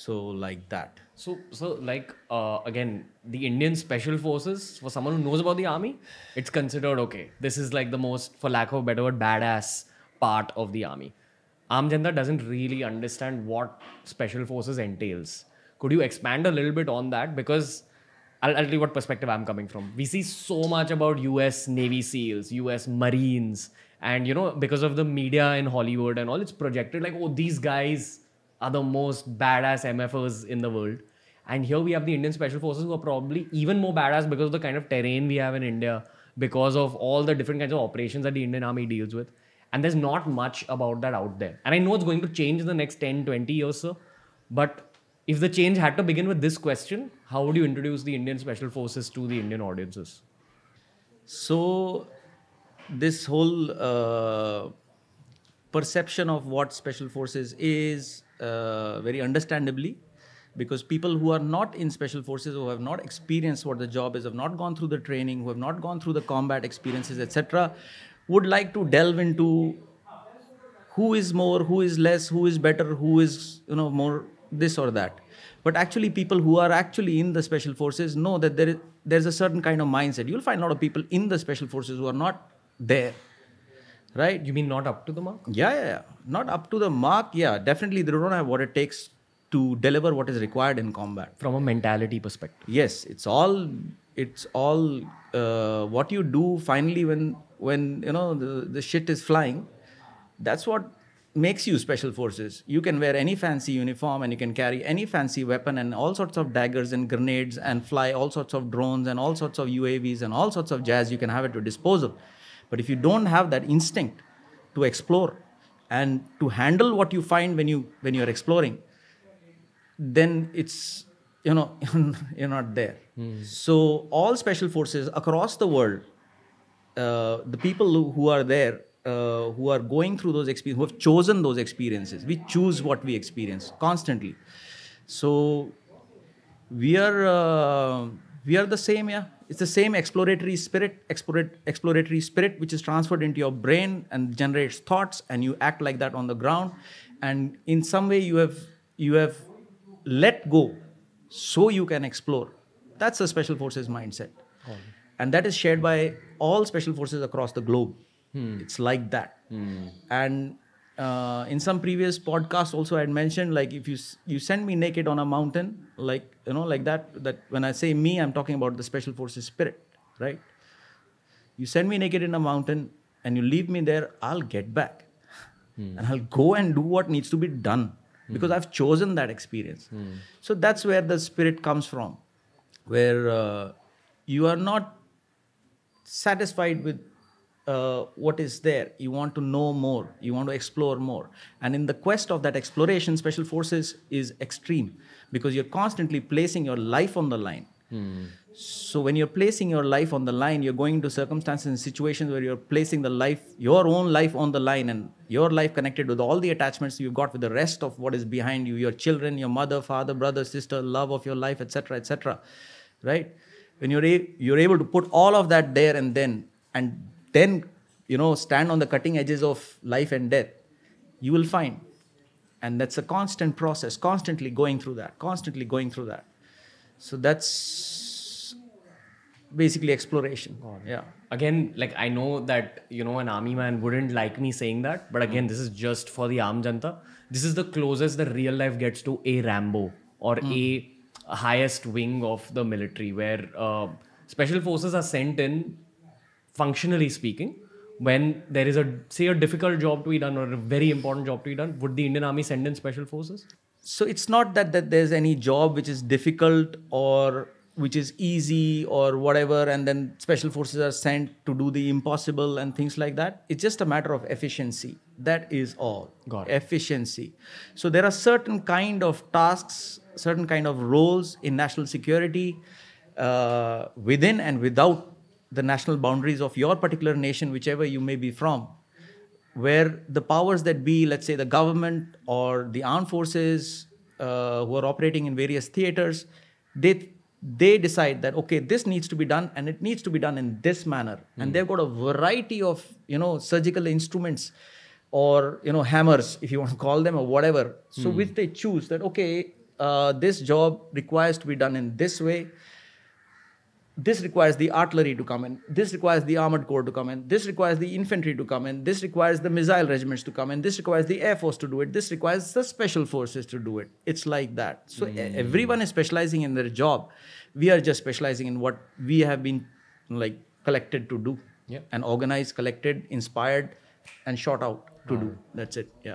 So like that. So, so like uh, again, the Indian Special Forces for someone who knows about the army, it's considered okay. This is like the most, for lack of a better word, badass part of the army. Arm Janta doesn't really understand what Special Forces entails. Could you expand a little bit on that? Because I'll, I'll tell you what perspective I'm coming from. We see so much about US Navy SEALs, US Marines, and you know, because of the media in Hollywood and all, it's projected like, oh, these guys are the most badass MFers in the world. And here we have the Indian Special Forces who are probably even more badass because of the kind of terrain we have in India, because of all the different kinds of operations that the Indian Army deals with. And there's not much about that out there. And I know it's going to change in the next 10, 20 years, sir. But if the change had to begin with this question, how would you introduce the Indian Special Forces to the Indian audiences? So this whole uh, perception of what special forces is uh, very understandably because people who are not in special forces who have not experienced what the job is have not gone through the training who have not gone through the combat experiences etc would like to delve into who is more who is less who is better who is you know more this or that. But actually people who are actually in the special forces know that there is there's a certain kind of mindset. You'll find a lot of people in the special forces who are not there right You mean not up to the mark? yeah, yeah, yeah. Not up to the mark. Yeah, definitely they don't have what it takes to deliver what is required in combat. From a mentality perspective. Yes, it's all it's all uh, what you do finally when when you know the, the shit is flying. That's what makes you special forces. You can wear any fancy uniform and you can carry any fancy weapon and all sorts of daggers and grenades and fly all sorts of drones and all sorts of UAVs and all sorts of jazz you can have at your disposal. But if you don't have that instinct to explore and to handle what you find when you when you're exploring, then it's you know you're not there. So all special forces across the world, uh, the people who, who are there, uh, who are going through those experiences, who have chosen those experiences, we choose what we experience constantly. So we are uh, we are the same yeah. It's the same exploratory spirit explorate, exploratory spirit which is transferred into your brain and generates thoughts and you act like that on the ground. And in some way you have you have let go so you can explore. That's the special forces mindset. And that is shared by all special forces across the globe. Hmm. It's like that. Hmm. And uh, in some previous podcasts also i had mentioned like if you you send me naked on a mountain like you know like that that when i say me i'm talking about the special forces spirit right? You send me naked in a mountain and you leave me there i'll get back. And i'll go and do what needs to be done because i've chosen that experience. So that's where the spirit comes from where uh, you are not satisfied with uh, what is there. You want to know more. You want to explore more. And in the quest of that exploration, Special Forces is extreme because you're constantly placing your life on the line. So when you're placing your life on the line, you're going to circumstances and situations where you're placing the life, your own life on the line, and your life connected with all the attachments you've got with the rest of what is behind you, your children, your mother, father, brother, sister, love of your life, etc., etc. Right? When you're a- you're able to put all of that there and then, and then you know stand on the cutting edges of life and death, you will find, and that's a constant process, constantly going through that, constantly going through that. So that's basically exploration. Yeah. Again, like I know that you know an army man wouldn't like me saying that, but again, this is just for the arm janta. This is the closest that real life gets to a Rambo or a highest wing of the military, where uh, special forces are sent in, functionally speaking, when there is a say a difficult job to be done or a very important job to be done. Would the Indian Army send in special forces? so it's not that, that there's any job which is difficult or which is easy or whatever and then special forces are sent to do the impossible and things like that it's just a matter of efficiency that is all Got efficiency so there are certain kind of tasks certain kind of roles in national security uh, within and without the national boundaries of your particular nation whichever you may be from where the powers that be, let's say the government or the armed forces uh, who are operating in various theaters, they they decide that okay, this needs to be done and it needs to be done in this manner, and they've got a variety of you know surgical instruments or you know hammers if you want to call them or whatever. So which they choose that okay, uh, this job requires to be done in this way. This requires the artillery to come in. This requires the armored corps to come in. This requires the infantry to come in. This requires the missile regiments to come in. This requires the air force to do it. This requires the special forces to do it. It's like that. So e- hmm. everyone is specializing in their job. We are just specializing in what we have been like collected to do Yeah. and organized, collected, inspired, and shot out to do. Hmm. That's it. Yeah.